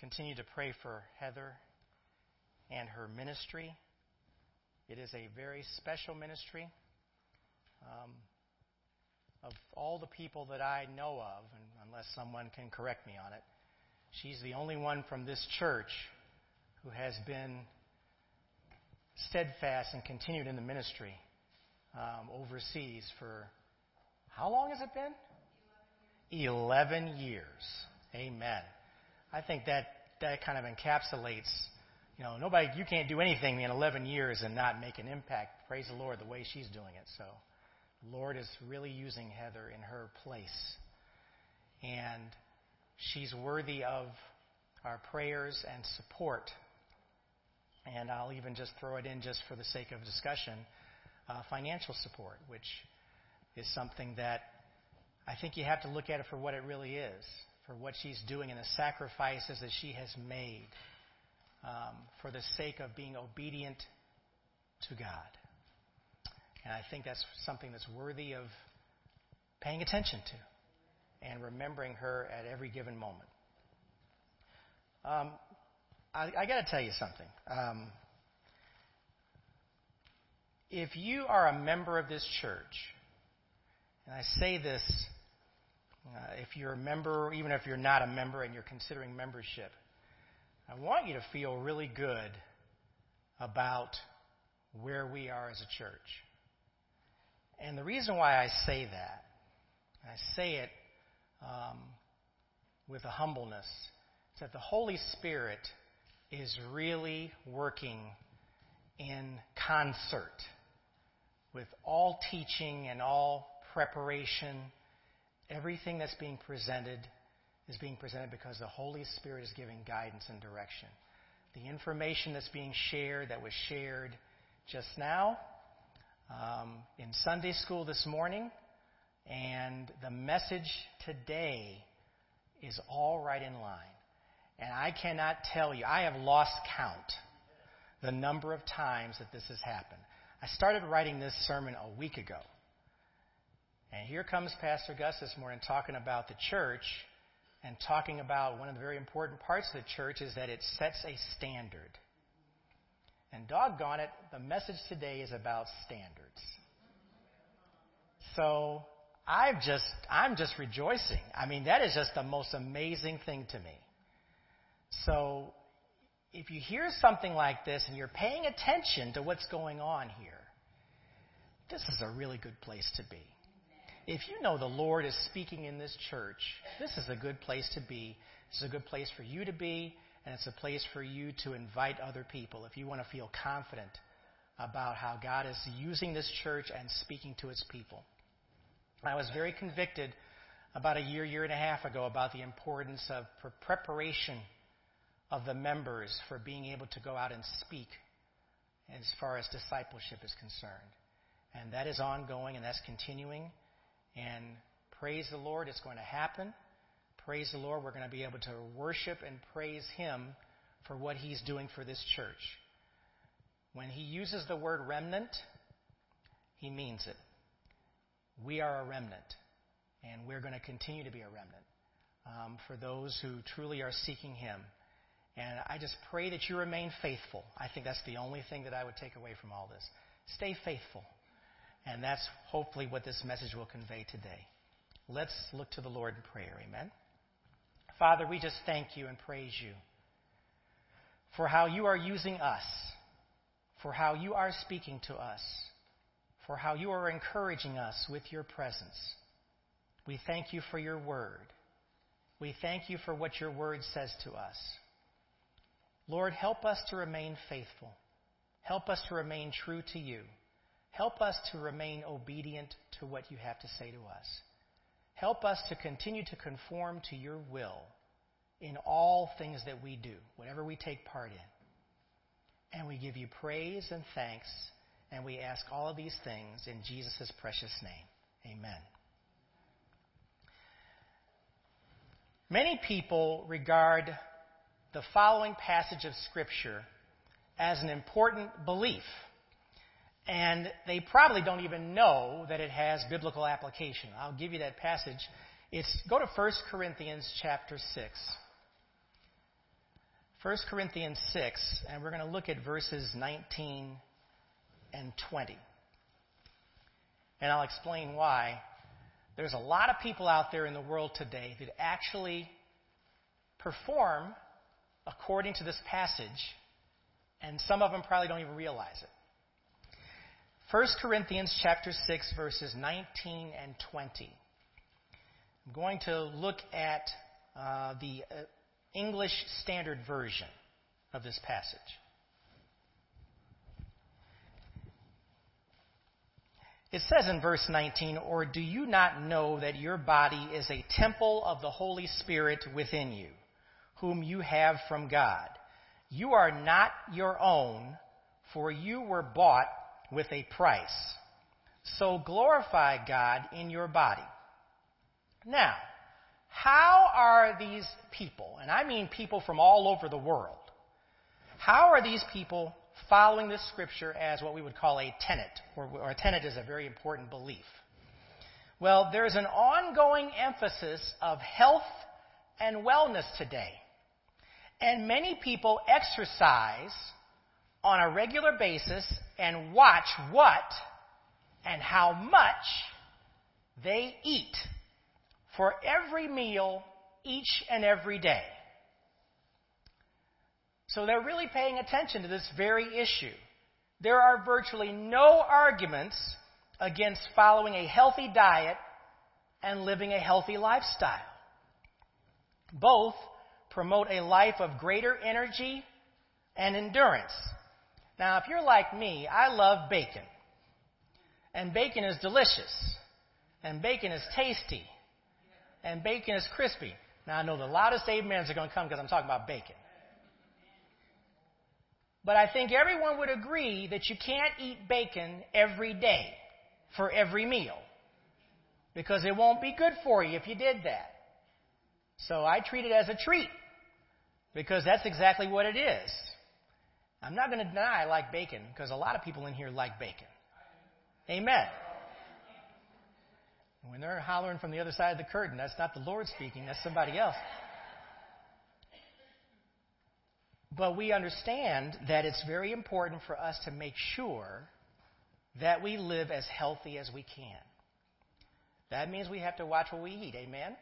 continue to pray for Heather and her ministry. It is a very special ministry. Um, of all the people that I know of, and unless someone can correct me on it, she's the only one from this church who has been steadfast and continued in the ministry um, overseas for how long has it been? 11 years. Amen. I think that that kind of encapsulates, you know, nobody, you can't do anything in 11 years and not make an impact. Praise the Lord, the way she's doing it. So, Lord is really using Heather in her place. And she's worthy of our prayers and support. And I'll even just throw it in just for the sake of discussion uh, financial support, which is something that I think you have to look at it for what it really is, for what she's doing and the sacrifices that she has made um, for the sake of being obedient to God. And I think that's something that's worthy of paying attention to and remembering her at every given moment. Um, I, I got to tell you something. Um, if you are a member of this church, and I say this, uh, if you're a member, even if you're not a member and you're considering membership, I want you to feel really good about where we are as a church. And the reason why I say that, I say it um, with a humbleness, is that the Holy Spirit is really working in concert with all teaching and all preparation. Everything that's being presented is being presented because the Holy Spirit is giving guidance and direction. The information that's being shared, that was shared just now, um, in Sunday school this morning, and the message today is all right in line. And I cannot tell you, I have lost count the number of times that this has happened. I started writing this sermon a week ago. And here comes Pastor Gus this morning talking about the church and talking about one of the very important parts of the church is that it sets a standard. And doggone it, the message today is about standards. So I've just, I'm just rejoicing. I mean, that is just the most amazing thing to me. So if you hear something like this and you're paying attention to what's going on here, this is a really good place to be. If you know the Lord is speaking in this church, this is a good place to be. Is a good place for you to be and it's a place for you to invite other people if you want to feel confident about how God is using this church and speaking to its people. I was very convicted about a year, year and a half ago about the importance of preparation of the members for being able to go out and speak as far as discipleship is concerned. And that is ongoing and that's continuing. And praise the Lord, it's going to happen. Praise the Lord, we're going to be able to worship and praise Him for what He's doing for this church. When He uses the word remnant, He means it. We are a remnant, and we're going to continue to be a remnant um, for those who truly are seeking Him. And I just pray that you remain faithful. I think that's the only thing that I would take away from all this. Stay faithful. And that's hopefully what this message will convey today. Let's look to the Lord in prayer. Amen. Father, we just thank you and praise you for how you are using us, for how you are speaking to us, for how you are encouraging us with your presence. We thank you for your word. We thank you for what your word says to us. Lord, help us to remain faithful. Help us to remain true to you. Help us to remain obedient to what you have to say to us. Help us to continue to conform to your will in all things that we do, whatever we take part in. And we give you praise and thanks, and we ask all of these things in Jesus' precious name. Amen. Many people regard the following passage of Scripture as an important belief and they probably don't even know that it has biblical application. I'll give you that passage. It's go to 1 Corinthians chapter 6. 1 Corinthians 6, and we're going to look at verses 19 and 20. And I'll explain why. There's a lot of people out there in the world today that actually perform according to this passage, and some of them probably don't even realize it. 1 Corinthians chapter 6 verses 19 and 20. I'm going to look at uh, the uh, English Standard Version of this passage. It says in verse 19, Or do you not know that your body is a temple of the Holy Spirit within you, whom you have from God? You are not your own, for you were bought with a price. So glorify God in your body. Now, how are these people, and I mean people from all over the world, how are these people following this scripture as what we would call a tenet, or, or a tenet is a very important belief? Well, there's an ongoing emphasis of health and wellness today. And many people exercise on a regular basis and watch what and how much they eat for every meal each and every day. So they're really paying attention to this very issue. There are virtually no arguments against following a healthy diet and living a healthy lifestyle. Both promote a life of greater energy and endurance. Now, if you're like me, I love bacon. And bacon is delicious. And bacon is tasty and bacon is crispy. Now, I know the loudest amens are going to come because I'm talking about bacon. But I think everyone would agree that you can't eat bacon every day for every meal because it won't be good for you if you did that. So I treat it as a treat because that's exactly what it is. I'm not going to deny I like bacon because a lot of people in here like bacon. Amen. When they're hollering from the other side of the curtain, that's not the Lord speaking, that's somebody else. But we understand that it's very important for us to make sure that we live as healthy as we can. That means we have to watch what we eat, amen?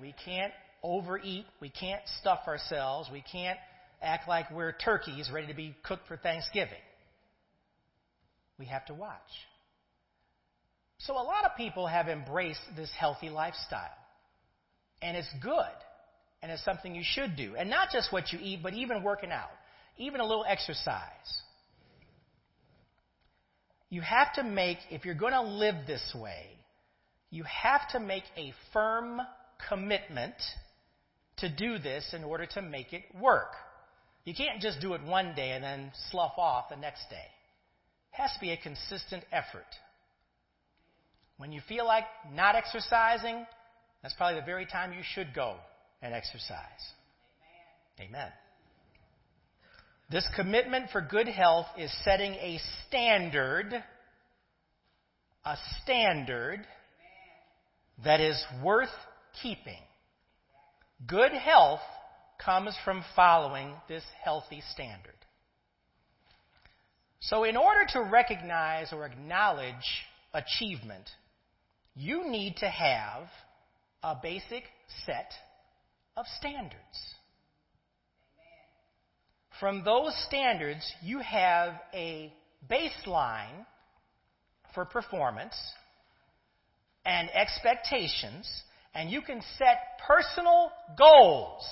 We can't overeat, we can't stuff ourselves, we can't act like we're turkeys ready to be cooked for Thanksgiving. We have to watch. So a lot of people have embraced this healthy lifestyle. And it's good. And it's something you should do. And not just what you eat, but even working out, even a little exercise. You have to make, if you're going to live this way, you have to make a firm commitment to do this in order to make it work. You can't just do it one day and then slough off the next day. It has to be a consistent effort. When you feel like not exercising, that's probably the very time you should go and exercise. Amen. Amen. This commitment for good health is setting a standard, a standard that is worth keeping. Good health comes from following this healthy standard. So, in order to recognize or acknowledge achievement, you need to have a basic set of standards. From those standards, you have a baseline for performance and expectations, and you can set personal goals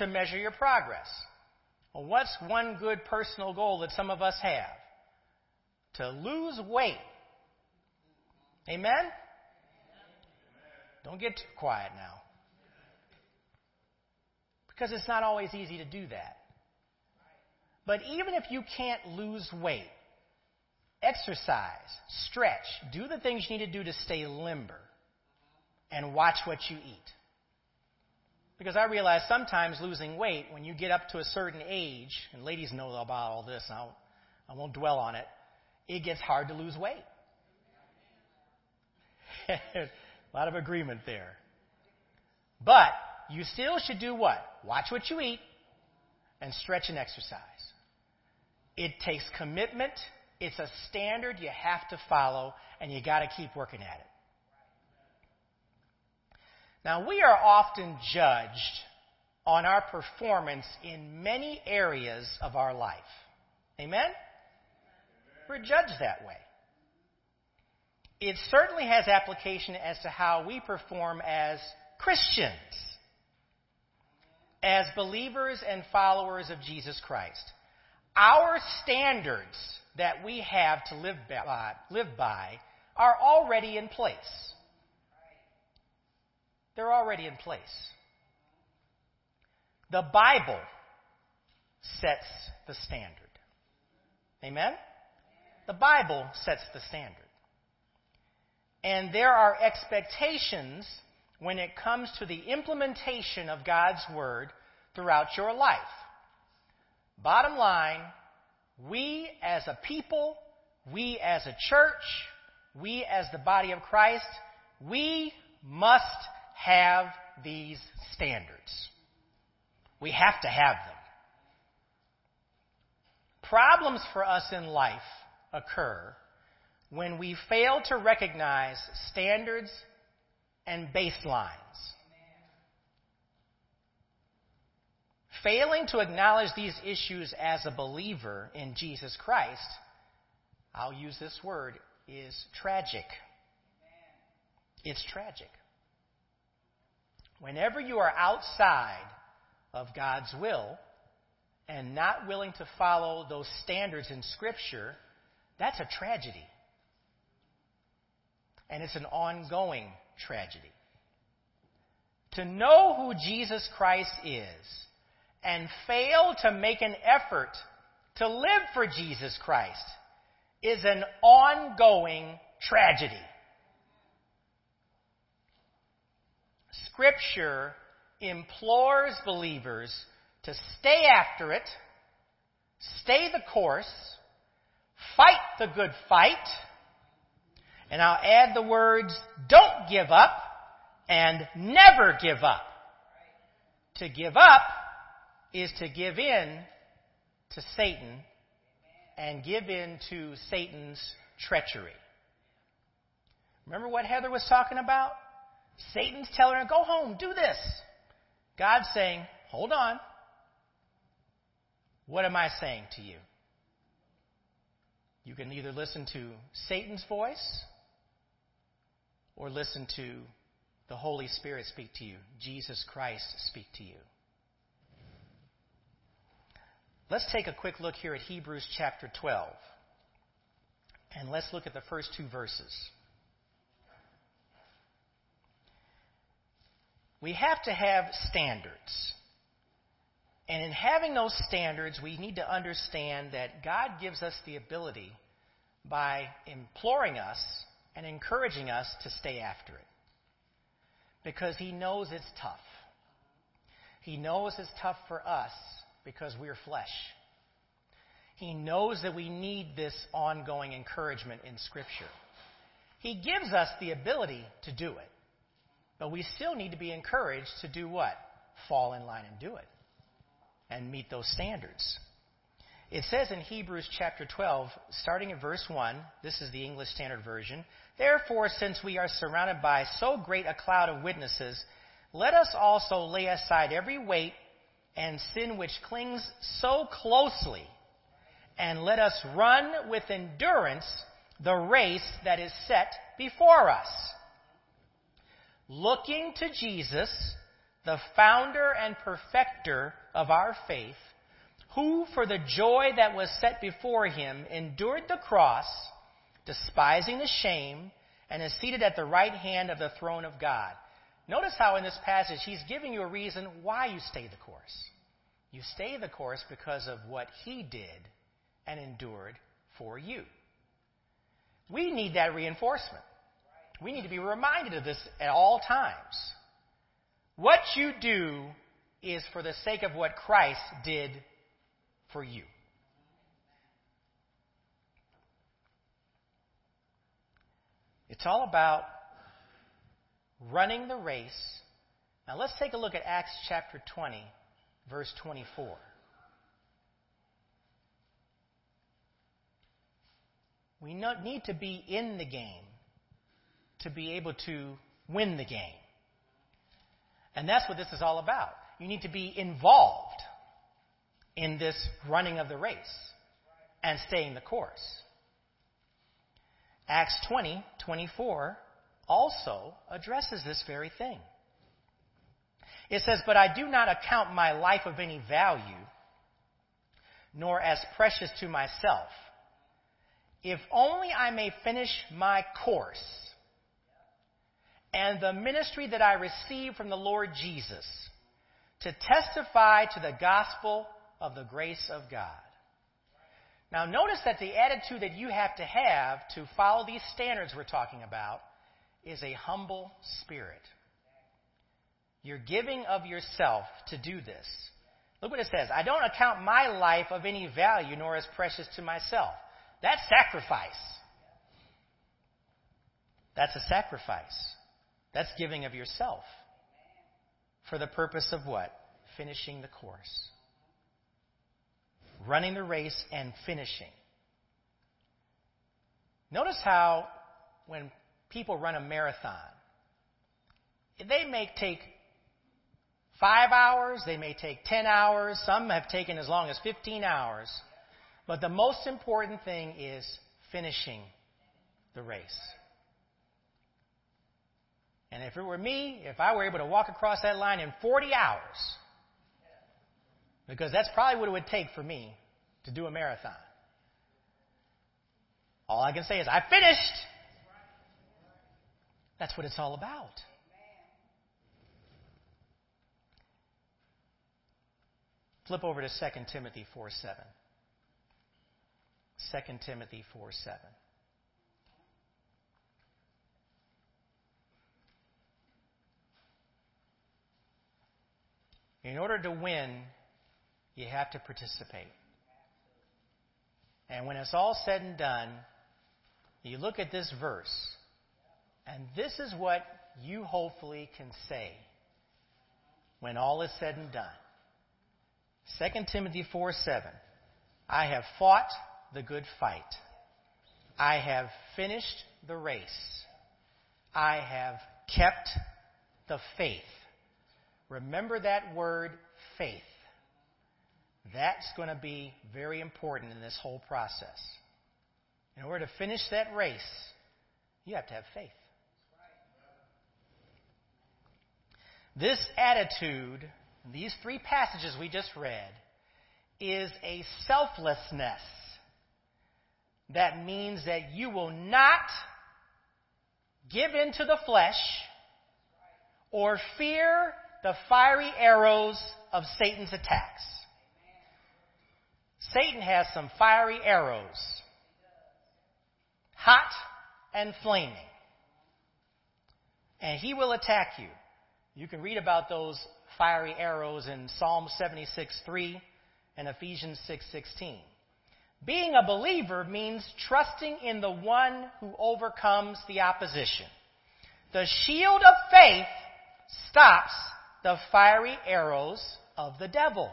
to measure your progress. Well, what's one good personal goal that some of us have? To lose weight. Amen? Don't get too quiet now. Because it's not always easy to do that. But even if you can't lose weight, exercise, stretch, do the things you need to do to stay limber, and watch what you eat. Because I realize sometimes losing weight, when you get up to a certain age, and ladies know about all this, I I won't dwell on it, it gets hard to lose weight. a lot of agreement there. But you still should do what? Watch what you eat and stretch and exercise. It takes commitment. It's a standard you have to follow, and you got to keep working at it. Now, we are often judged on our performance in many areas of our life. Amen? We're judged that way. It certainly has application as to how we perform as Christians, as believers and followers of Jesus Christ. Our standards that we have to live by, live by are already in place. They're already in place. The Bible sets the standard. Amen? The Bible sets the standard. And there are expectations when it comes to the implementation of God's Word throughout your life. Bottom line, we as a people, we as a church, we as the body of Christ, we must have these standards. We have to have them. Problems for us in life occur when we fail to recognize standards and baselines. Failing to acknowledge these issues as a believer in Jesus Christ, I'll use this word, is tragic. It's tragic. Whenever you are outside of God's will and not willing to follow those standards in Scripture, that's a tragedy. And it's an ongoing tragedy. To know who Jesus Christ is and fail to make an effort to live for Jesus Christ is an ongoing tragedy. Scripture implores believers to stay after it, stay the course, fight the good fight, and I'll add the words, don't give up and never give up. To give up is to give in to Satan and give in to Satan's treachery. Remember what Heather was talking about? Satan's telling her, go home, do this. God's saying, hold on. What am I saying to you? You can either listen to Satan's voice or listen to the Holy Spirit speak to you, Jesus Christ speak to you. Let's take a quick look here at Hebrews chapter 12. And let's look at the first two verses. We have to have standards. And in having those standards, we need to understand that God gives us the ability by imploring us and encouraging us to stay after it. Because He knows it's tough. He knows it's tough for us because we're flesh. He knows that we need this ongoing encouragement in Scripture. He gives us the ability to do it. But we still need to be encouraged to do what? Fall in line and do it. And meet those standards. It says in Hebrews chapter 12, starting at verse 1, this is the English Standard Version, Therefore, since we are surrounded by so great a cloud of witnesses, let us also lay aside every weight and sin which clings so closely, and let us run with endurance the race that is set before us. Looking to Jesus, the founder and perfecter of our faith, who, for the joy that was set before him, endured the cross, despising the shame, and is seated at the right hand of the throne of God. Notice how in this passage he's giving you a reason why you stay the course. You stay the course because of what he did and endured for you. We need that reinforcement. We need to be reminded of this at all times. What you do is for the sake of what Christ did for you. It's all about running the race Now let's take a look at Acts chapter 20, verse 24. We need to be in the game to be able to win the game. And that's what this is all about. You need to be involved in this running of the race and staying the course. Acts 20, 24 also addresses this very thing. It says, But I do not account my life of any value, nor as precious to myself, if only I may finish my course and the ministry that I received from the Lord Jesus to testify to the gospel of the grace of God. Now, notice that the attitude that you have to have to follow these standards we're talking about is a humble spirit. You're giving of yourself to do this. Look what it says I don't account my life of any value nor as precious to myself. That's sacrifice. That's a sacrifice. That's giving of yourself. For the purpose of what? Finishing the course. Running the race and finishing. Notice how when people run a marathon, they may take five hours, they may take 10 hours, some have taken as long as 15 hours. But the most important thing is finishing the race. And if it were me, if I were able to walk across that line in 40 hours, because that's probably what it would take for me to do a marathon. All I can say is, I finished. That's what it's all about. Flip over to 2 Timothy 4 7. 2 Timothy 4 7. In order to win, you have to participate. And when it's all said and done, you look at this verse, and this is what you hopefully can say when all is said and done. 2 Timothy 4 7. I have fought the good fight. I have finished the race. I have kept the faith. Remember that word faith. That's going to be very important in this whole process. In order to finish that race, you have to have faith. This attitude, these three passages we just read, is a selflessness. That means that you will not give in to the flesh or fear the fiery arrows of Satan's attacks. Satan has some fiery arrows, hot and flaming. And he will attack you. You can read about those fiery arrows in Psalm 76 3 and Ephesians 6 16. Being a believer means trusting in the one who overcomes the opposition. The shield of faith stops the fiery arrows of the devil.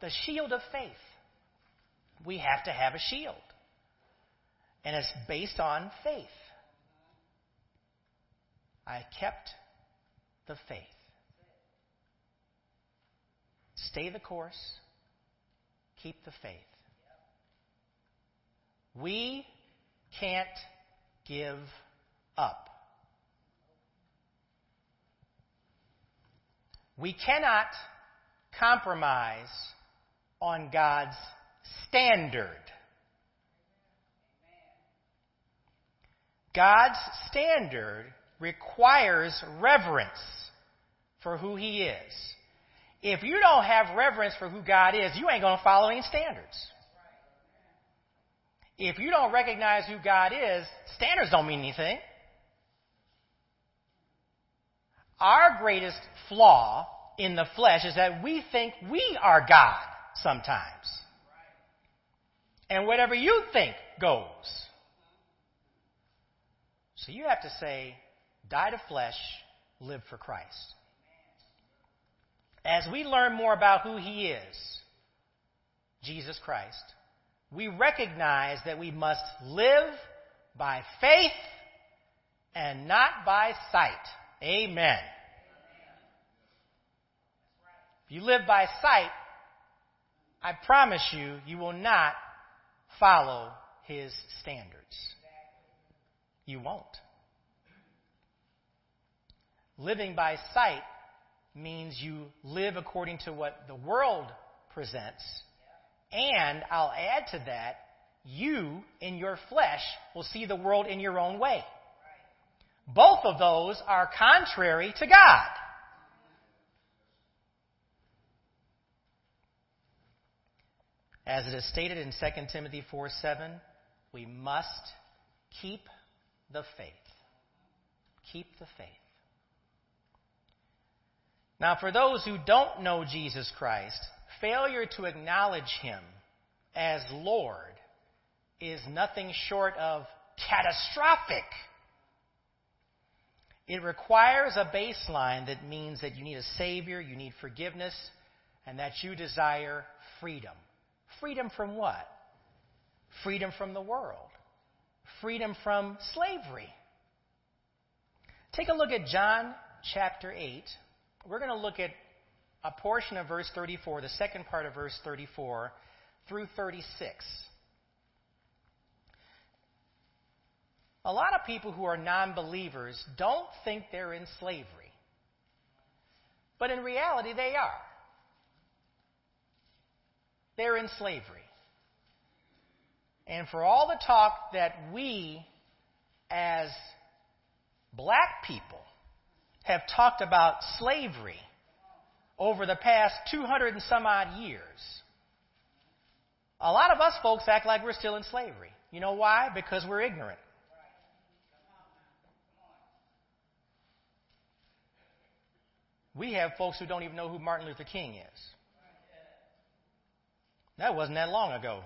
The shield of faith. We have to have a shield. And it's based on faith. I kept the faith. Stay the course. Keep the faith. We can't give up. We cannot compromise on God's standard. God's standard requires reverence for who He is. If you don't have reverence for who God is, you ain't going to follow any standards. If you don't recognize who God is, standards don't mean anything. Our greatest flaw in the flesh is that we think we are God sometimes. And whatever you think goes. So you have to say, die to flesh, live for Christ. as we learn more about who He is, Jesus Christ, we recognize that we must live by faith and not by sight. Amen. If you live by sight, I promise you, you will not follow his standards. You won't. Living by sight means you live according to what the world presents. And I'll add to that, you in your flesh will see the world in your own way. Both of those are contrary to God. As it is stated in 2 Timothy 4 7, we must keep the faith. Keep the faith. Now, for those who don't know Jesus Christ, failure to acknowledge him as Lord is nothing short of catastrophic. It requires a baseline that means that you need a Savior, you need forgiveness, and that you desire freedom. Freedom from what? Freedom from the world. Freedom from slavery. Take a look at John chapter 8. We're going to look at a portion of verse 34, the second part of verse 34 through 36. A lot of people who are non believers don't think they're in slavery. But in reality, they are they're in slavery. And for all the talk that we, as black people, have talked about slavery over the past 200 and some odd years, a lot of us folks act like we're still in slavery. You know why? Because we're ignorant. We have folks who don't even know who Martin Luther King is. That wasn't that long ago.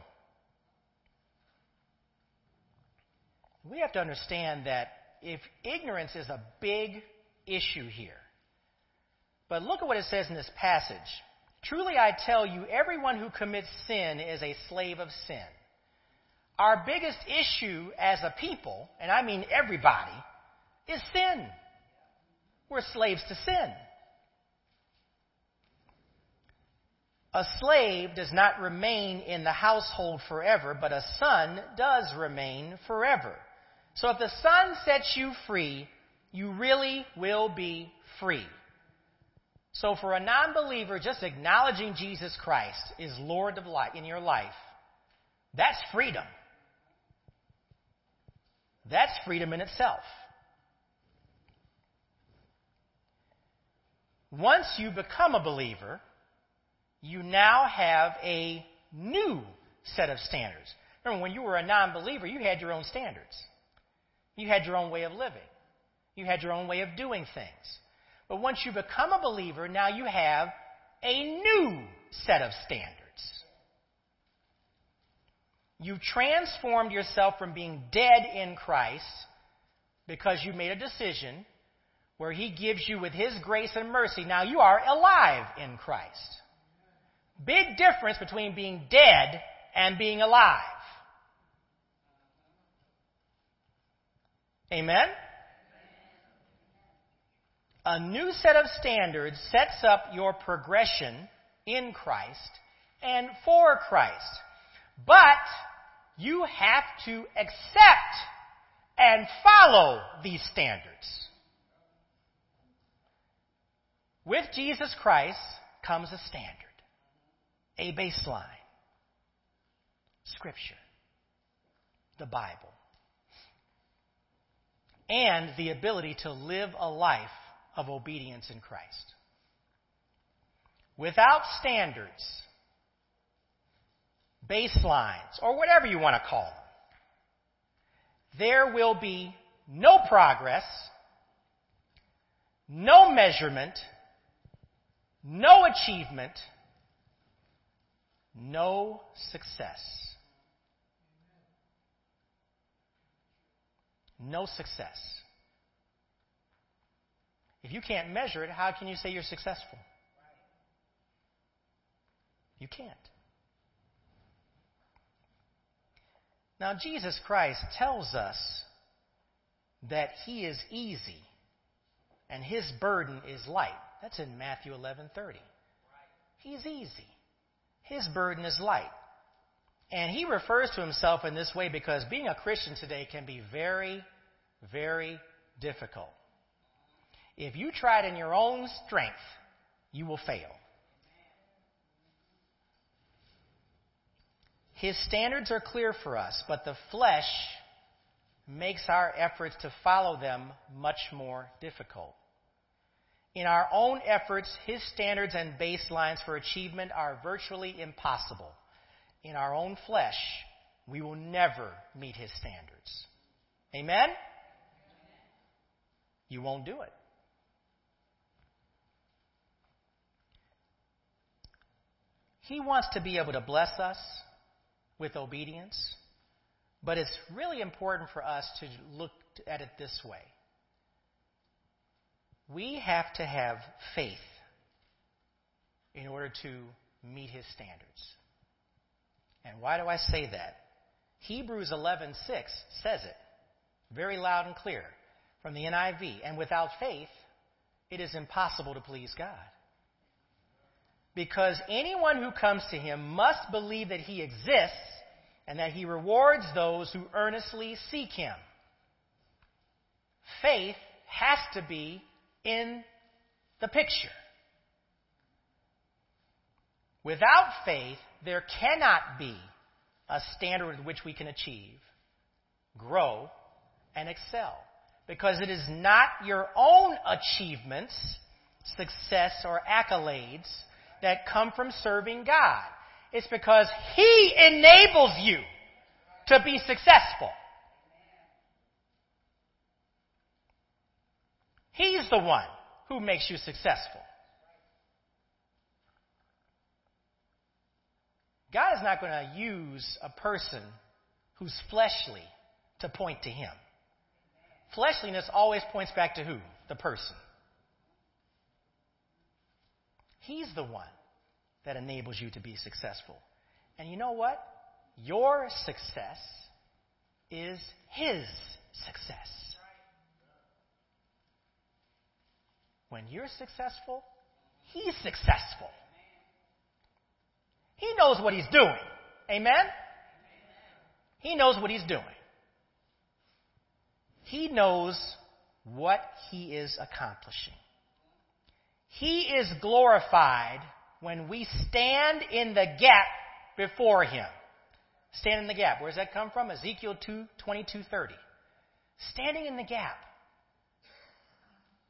We have to understand that if ignorance is a big issue here, but look at what it says in this passage. Truly I tell you, everyone who commits sin is a slave of sin. Our biggest issue as a people, and I mean everybody, is sin. We're slaves to sin. A slave does not remain in the household forever, but a son does remain forever. So if the son sets you free, you really will be free. So for a non believer, just acknowledging Jesus Christ is Lord of life in your life, that's freedom. That's freedom in itself. Once you become a believer, you now have a new set of standards. Remember, when you were a non believer, you had your own standards. You had your own way of living. You had your own way of doing things. But once you become a believer, now you have a new set of standards. You've transformed yourself from being dead in Christ because you made a decision where He gives you, with His grace and mercy, now you are alive in Christ. Big difference between being dead and being alive. Amen? A new set of standards sets up your progression in Christ and for Christ. But you have to accept and follow these standards. With Jesus Christ comes a standard a baseline. Scripture, the Bible, and the ability to live a life of obedience in Christ. Without standards, baselines, or whatever you want to call them, there will be no progress, no measurement, no achievement no success. No success. If you can't measure it, how can you say you're successful? You can't. Now, Jesus Christ tells us that he is easy and his burden is light. That's in Matthew 11:30. He's easy. His burden is light. And he refers to himself in this way because being a Christian today can be very, very difficult. If you try it in your own strength, you will fail. His standards are clear for us, but the flesh makes our efforts to follow them much more difficult. In our own efforts, his standards and baselines for achievement are virtually impossible. In our own flesh, we will never meet his standards. Amen? You won't do it. He wants to be able to bless us with obedience, but it's really important for us to look at it this way. We have to have faith in order to meet his standards. And why do I say that? Hebrews 11:6 says it very loud and clear from the NIV, and without faith it is impossible to please God. Because anyone who comes to him must believe that he exists and that he rewards those who earnestly seek him. Faith has to be in the picture. Without faith, there cannot be a standard with which we can achieve, grow, and excel. Because it is not your own achievements, success, or accolades that come from serving God. It's because He enables you to be successful. He's the one who makes you successful. God is not going to use a person who's fleshly to point to Him. Fleshliness always points back to who? The person. He's the one that enables you to be successful. And you know what? Your success is His success. When you're successful, He's successful. He knows what He's doing. Amen? He knows what He's doing. He knows what He is accomplishing. He is glorified when we stand in the gap before Him. Stand in the gap. Where does that come from? Ezekiel 2 22 30. Standing in the gap.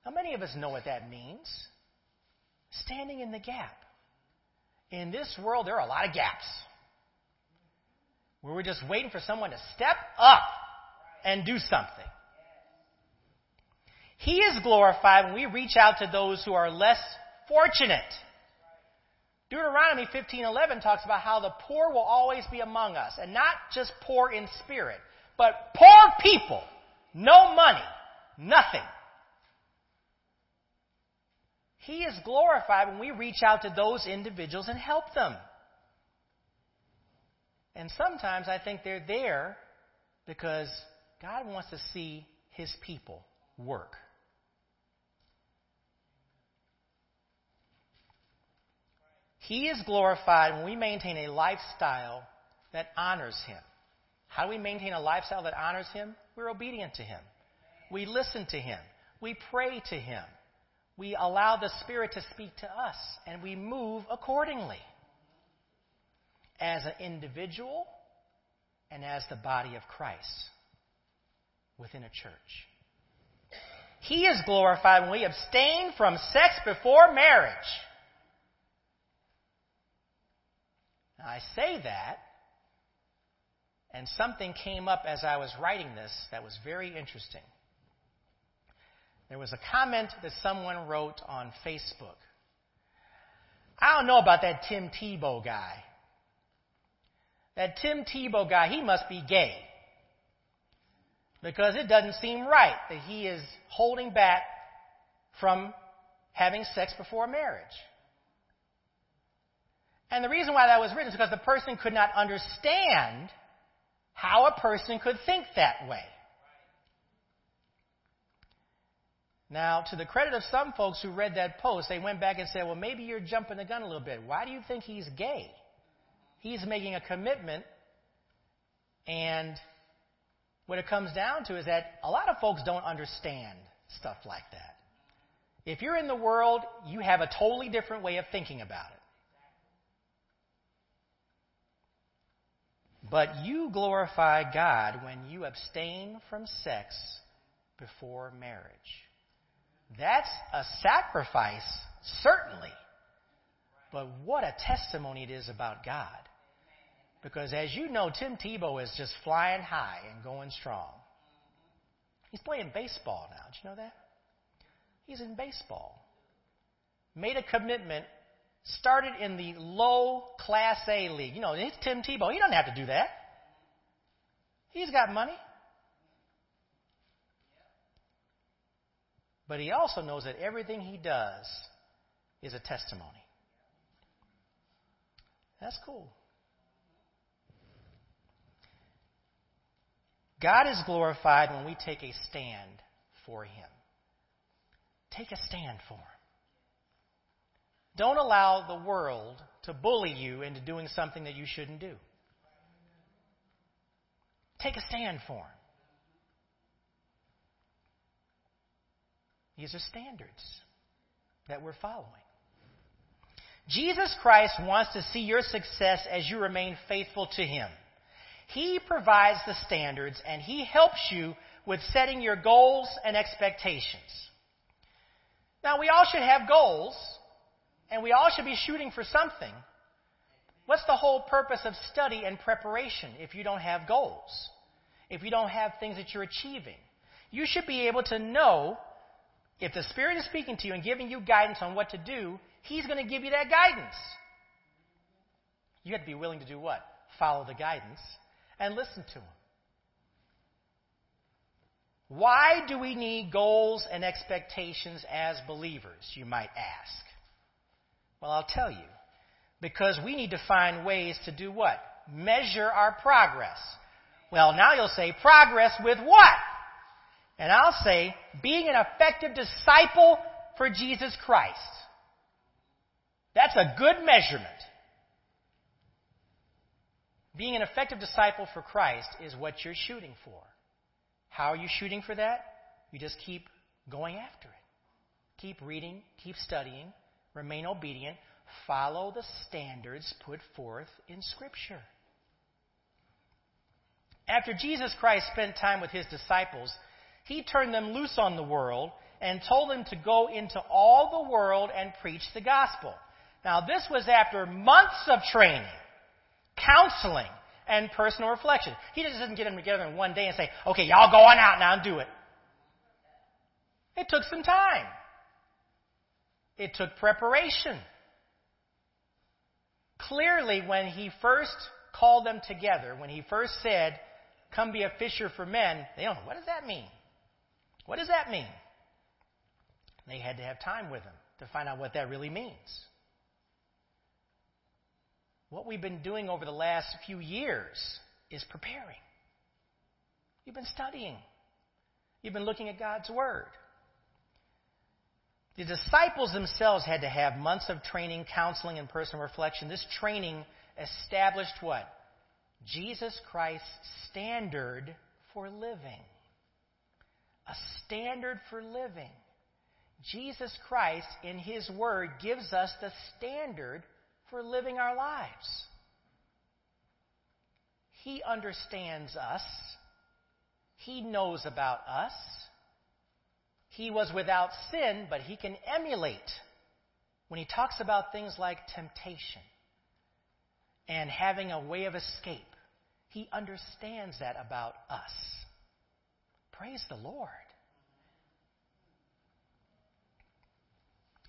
How many of us know what that means? Standing in the gap. In this world, there are a lot of gaps. Where we're just waiting for someone to step up and do something. He is glorified when we reach out to those who are less fortunate. Deuteronomy 15:11 talks about how the poor will always be among us, and not just poor in spirit, but poor people, no money, nothing. He is glorified when we reach out to those individuals and help them. And sometimes I think they're there because God wants to see his people work. He is glorified when we maintain a lifestyle that honors Him. How do we maintain a lifestyle that honors Him? We're obedient to Him. We listen to Him. We pray to Him. We allow the Spirit to speak to us, and we move accordingly. As an individual and as the body of Christ within a church. He is glorified when we abstain from sex before marriage. Now, I say that, and something came up as I was writing this that was very interesting. There was a comment that someone wrote on Facebook. I don't know about that Tim Tebow guy. That Tim Tebow guy, he must be gay. Because it doesn't seem right that he is holding back from having sex before marriage. And the reason why that was written is because the person could not understand how a person could think that way. Now, to the credit of some folks who read that post, they went back and said, well, maybe you're jumping the gun a little bit. Why do you think he's gay? He's making a commitment, and what it comes down to is that a lot of folks don't understand stuff like that. If you're in the world, you have a totally different way of thinking about it. But you glorify God when you abstain from sex before marriage. That's a sacrifice, certainly. But what a testimony it is about God. Because as you know, Tim Tebow is just flying high and going strong. He's playing baseball now. Did you know that? He's in baseball. Made a commitment, started in the low Class A league. You know, it's Tim Tebow. He doesn't have to do that. He's got money. But he also knows that everything he does is a testimony. That's cool. God is glorified when we take a stand for Him. Take a stand for Him. Don't allow the world to bully you into doing something that you shouldn't do. Take a stand for Him. These are standards that we're following. Jesus Christ wants to see your success as you remain faithful to Him. He provides the standards and He helps you with setting your goals and expectations. Now, we all should have goals, and we all should be shooting for something. What's the whole purpose of study and preparation if you don't have goals? If you don't have things that you're achieving? You should be able to know if the Spirit is speaking to you and giving you guidance on what to do, He's going to give you that guidance. You have to be willing to do what? Follow the guidance and listen to Him. Why do we need goals and expectations as believers, you might ask? Well, I'll tell you. Because we need to find ways to do what? Measure our progress. Well, now you'll say, progress with what? And I'll say, being an effective disciple for Jesus Christ. That's a good measurement. Being an effective disciple for Christ is what you're shooting for. How are you shooting for that? You just keep going after it. Keep reading, keep studying, remain obedient, follow the standards put forth in Scripture. After Jesus Christ spent time with his disciples, he turned them loose on the world and told them to go into all the world and preach the gospel. Now, this was after months of training, counseling, and personal reflection. He just didn't get them together in one day and say, okay, y'all go on out now and do it. It took some time. It took preparation. Clearly, when he first called them together, when he first said, Come be a fisher for men, they don't know, what does that mean? What does that mean? They had to have time with him to find out what that really means. What we've been doing over the last few years is preparing. You've been studying. You've been looking at God's Word. The disciples themselves had to have months of training, counseling, and personal reflection. This training established what? Jesus Christ's standard for living. A standard for living. Jesus Christ, in His Word, gives us the standard for living our lives. He understands us. He knows about us. He was without sin, but he can emulate when he talks about things like temptation and having a way of escape. He understands that about us. Praise the Lord.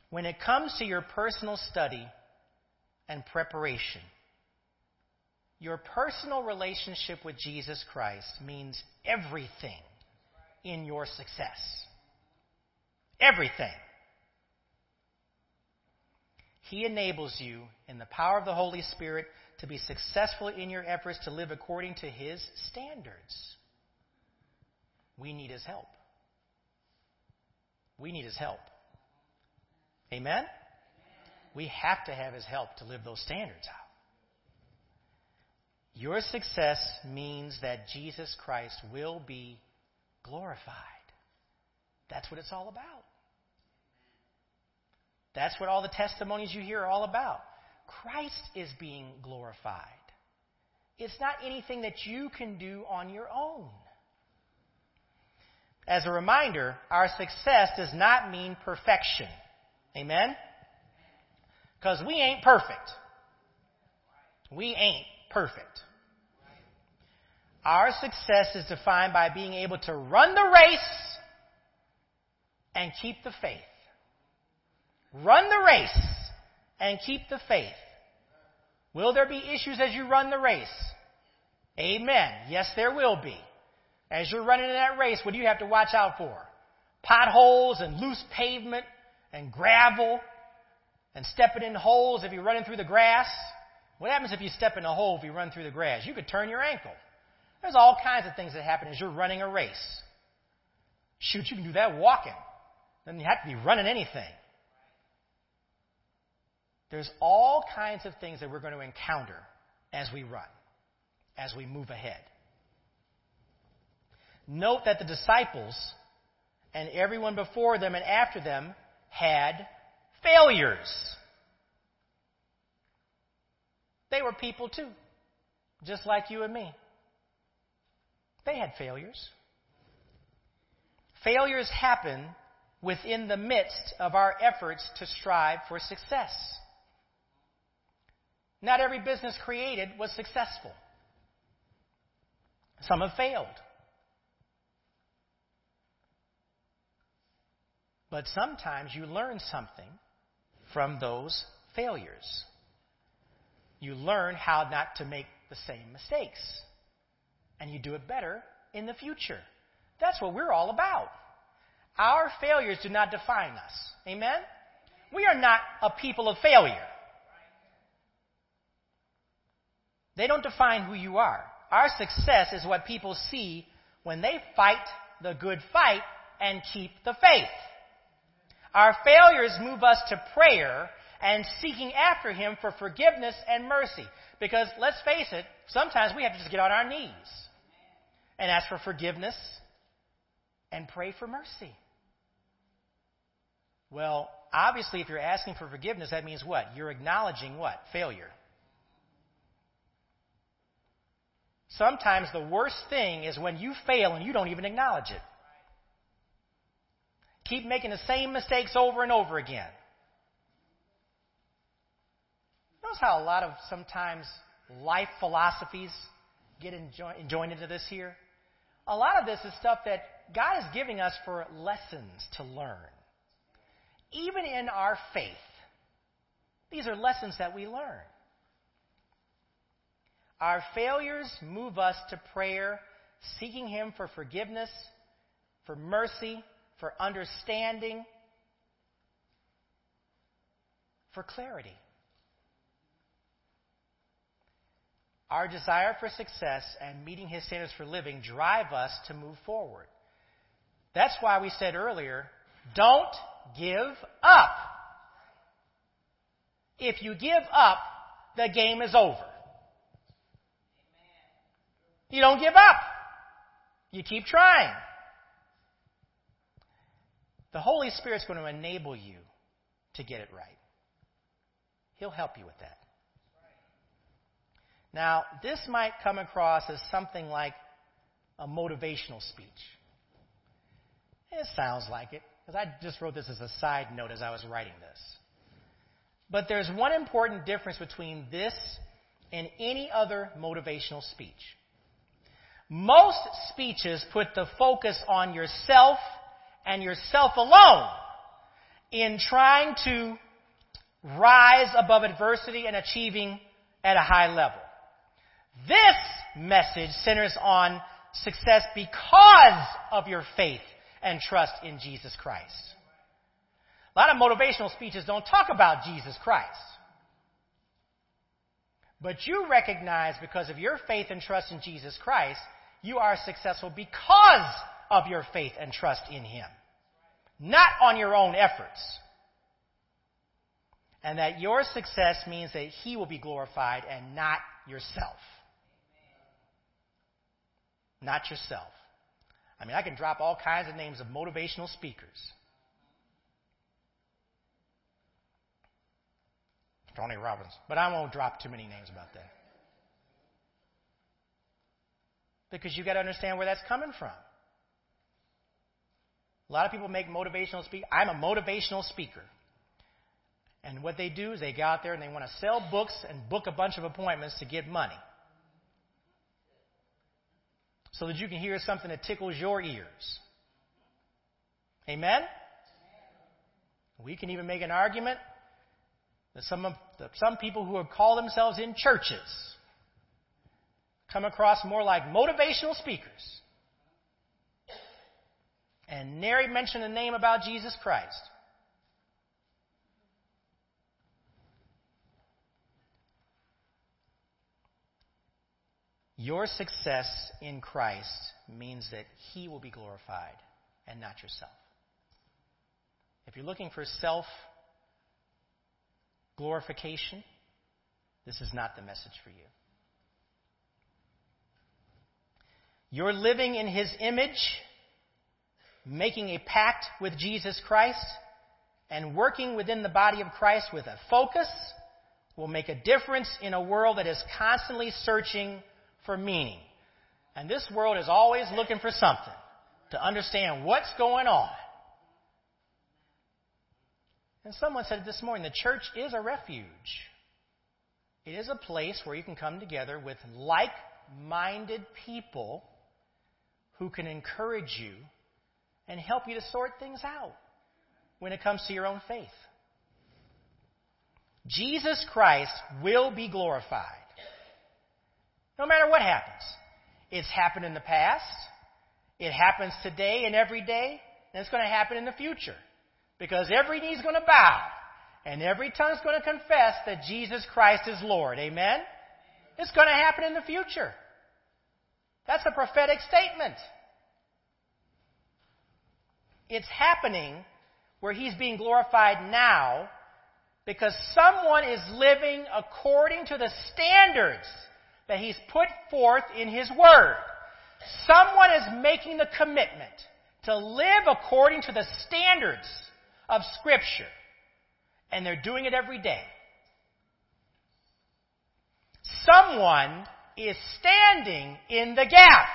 When it comes to your personal study and preparation, your personal relationship with Jesus Christ means everything in your success. Everything. He enables you, in the power of the Holy Spirit, to be successful in your efforts to live according to His standards. We need His help. We need His help. Amen? We have to have His help to live those standards out. Your success means that Jesus Christ will be glorified. That's what it's all about. That's what all the testimonies you hear are all about. Christ is being glorified. It's not anything that you can do on your own. As a reminder, our success does not mean perfection. Amen? Because we ain't perfect. We ain't perfect. Our success is defined by being able to run the race and keep the faith. Run the race and keep the faith. Will there be issues as you run the race? Amen. Yes, there will be. As you're running in that race, what do you have to watch out for? Potholes and loose pavement and gravel and stepping in holes if you're running through the grass. What happens if you step in a hole if you run through the grass? You could turn your ankle. There's all kinds of things that happen as you're running a race. Shoot, you can do that walking. Then you have to be running anything. There's all kinds of things that we're going to encounter as we run, as we move ahead. Note that the disciples and everyone before them and after them had failures. They were people too, just like you and me. They had failures. Failures happen within the midst of our efforts to strive for success. Not every business created was successful. Some have failed. But sometimes you learn something from those failures. You learn how not to make the same mistakes. And you do it better in the future. That's what we're all about. Our failures do not define us. Amen? We are not a people of failure. They don't define who you are. Our success is what people see when they fight the good fight and keep the faith. Our failures move us to prayer and seeking after Him for forgiveness and mercy. Because let's face it, sometimes we have to just get on our knees and ask for forgiveness and pray for mercy. Well, obviously, if you're asking for forgiveness, that means what? You're acknowledging what? Failure. Sometimes the worst thing is when you fail and you don't even acknowledge it. Keep making the same mistakes over and over again. Notice how a lot of sometimes life philosophies get joined into this here? A lot of this is stuff that God is giving us for lessons to learn. Even in our faith, these are lessons that we learn. Our failures move us to prayer, seeking Him for forgiveness, for mercy, for understanding, for clarity. Our desire for success and meeting His standards for living drive us to move forward. That's why we said earlier don't give up. If you give up, the game is over. You don't give up. You keep trying. The Holy Spirit's going to enable you to get it right. He'll help you with that. Now, this might come across as something like a motivational speech. It sounds like it, because I just wrote this as a side note as I was writing this. But there's one important difference between this and any other motivational speech. Most speeches put the focus on yourself and yourself alone in trying to rise above adversity and achieving at a high level. This message centers on success because of your faith and trust in Jesus Christ. A lot of motivational speeches don't talk about Jesus Christ. But you recognize because of your faith and trust in Jesus Christ, you are successful because of your faith and trust in Him, not on your own efforts. And that your success means that He will be glorified and not yourself. Not yourself. I mean, I can drop all kinds of names of motivational speakers. Tony Robbins. But I won't drop too many names about that. Because you've got to understand where that's coming from. A lot of people make motivational speak. I'm a motivational speaker. And what they do is they go out there and they want to sell books and book a bunch of appointments to get money. So that you can hear something that tickles your ears. Amen? We can even make an argument that some, of, that some people who have called themselves in churches come across more like motivational speakers and nary mention a name about Jesus Christ. Your success in Christ means that He will be glorified and not yourself. If you're looking for self glorification, this is not the message for you. You're living in His image, making a pact with Jesus Christ, and working within the body of Christ with a focus will make a difference in a world that is constantly searching for meaning. And this world is always looking for something to understand what's going on. And someone said this morning the church is a refuge. It is a place where you can come together with like minded people who can encourage you and help you to sort things out when it comes to your own faith. Jesus Christ will be glorified. No matter what happens. It's happened in the past, it happens today and every day, and it's going to happen in the future. Because every knee is going to bow and every tongue is going to confess that Jesus Christ is Lord. Amen? It's going to happen in the future. That's a prophetic statement. It's happening where he's being glorified now because someone is living according to the standards that he's put forth in his word. Someone is making the commitment to live according to the standards of Scripture. And they're doing it every day. Someone is standing in the gap.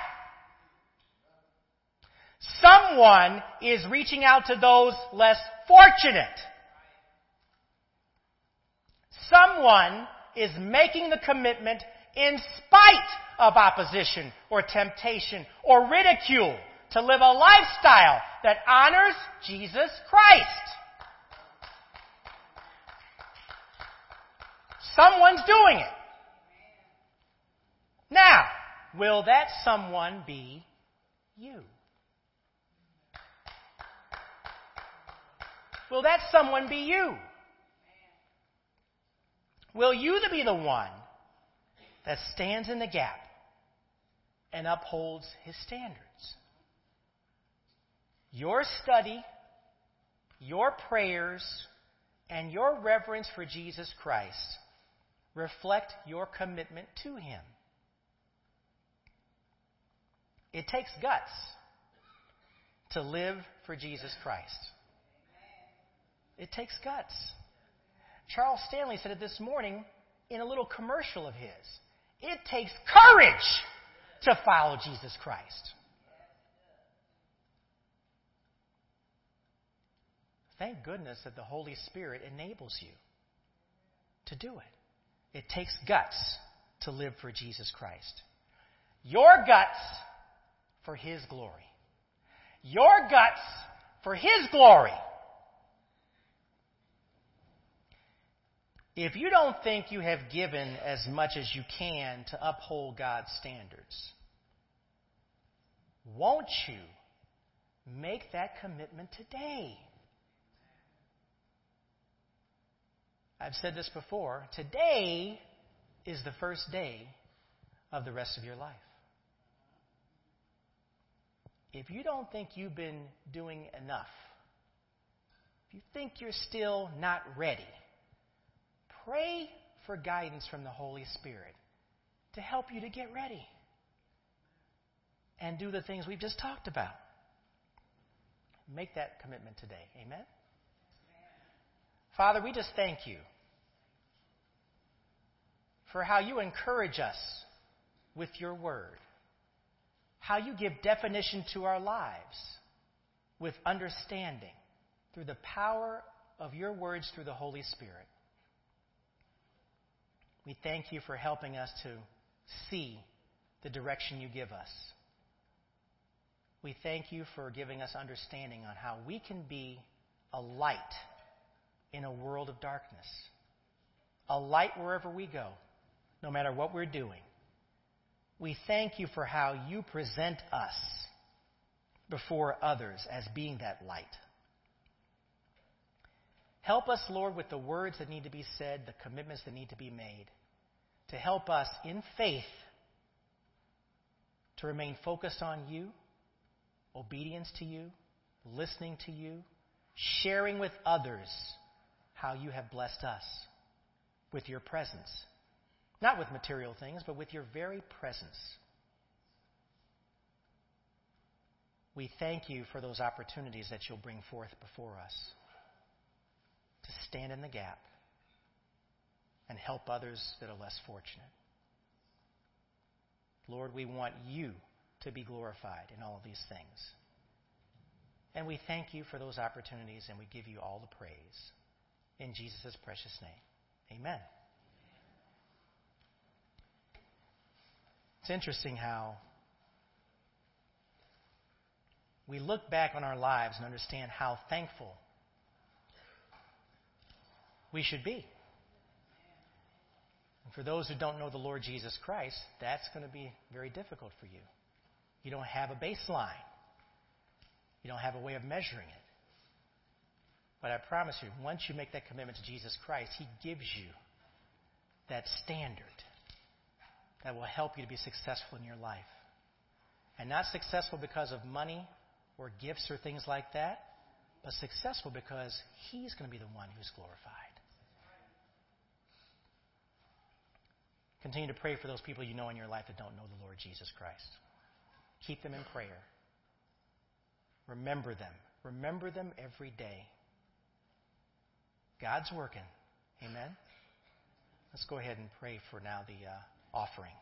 Someone is reaching out to those less fortunate. Someone is making the commitment in spite of opposition or temptation or ridicule to live a lifestyle that honors Jesus Christ. Someone's doing it. Now, will that someone be you? Will that someone be you? Will you be the one that stands in the gap and upholds his standards? Your study, your prayers, and your reverence for Jesus Christ reflect your commitment to Him. It takes guts to live for Jesus Christ. It takes guts. Charles Stanley said it this morning in a little commercial of his. It takes courage to follow Jesus Christ. Thank goodness that the Holy Spirit enables you to do it. It takes guts to live for Jesus Christ. Your guts for His glory. Your guts for His glory. If you don't think you have given as much as you can to uphold God's standards, won't you make that commitment today? I've said this before. Today is the first day of the rest of your life. If you don't think you've been doing enough, if you think you're still not ready, pray for guidance from the Holy Spirit to help you to get ready and do the things we've just talked about. Make that commitment today. Amen? Father, we just thank you for how you encourage us with your word, how you give definition to our lives with understanding through the power of your words through the Holy Spirit. We thank you for helping us to see the direction you give us. We thank you for giving us understanding on how we can be a light in a world of darkness, a light wherever we go, no matter what we're doing. We thank you for how you present us before others as being that light. Help us, Lord, with the words that need to be said, the commitments that need to be made, to help us in faith to remain focused on you, obedience to you, listening to you, sharing with others how you have blessed us with your presence. Not with material things, but with your very presence. We thank you for those opportunities that you'll bring forth before us to stand in the gap and help others that are less fortunate. Lord, we want you to be glorified in all of these things. And we thank you for those opportunities and we give you all the praise. In Jesus' precious name. Amen. It's interesting how we look back on our lives and understand how thankful we should be. And for those who don't know the Lord Jesus Christ, that's going to be very difficult for you. You don't have a baseline, you don't have a way of measuring it. But I promise you, once you make that commitment to Jesus Christ, He gives you that standard that will help you to be successful in your life. And not successful because of money or gifts or things like that, but successful because He's going to be the one who's glorified. Continue to pray for those people you know in your life that don't know the Lord Jesus Christ. Keep them in prayer. Remember them. Remember them every day. God's working. Amen. Let's go ahead and pray for now the uh, offering.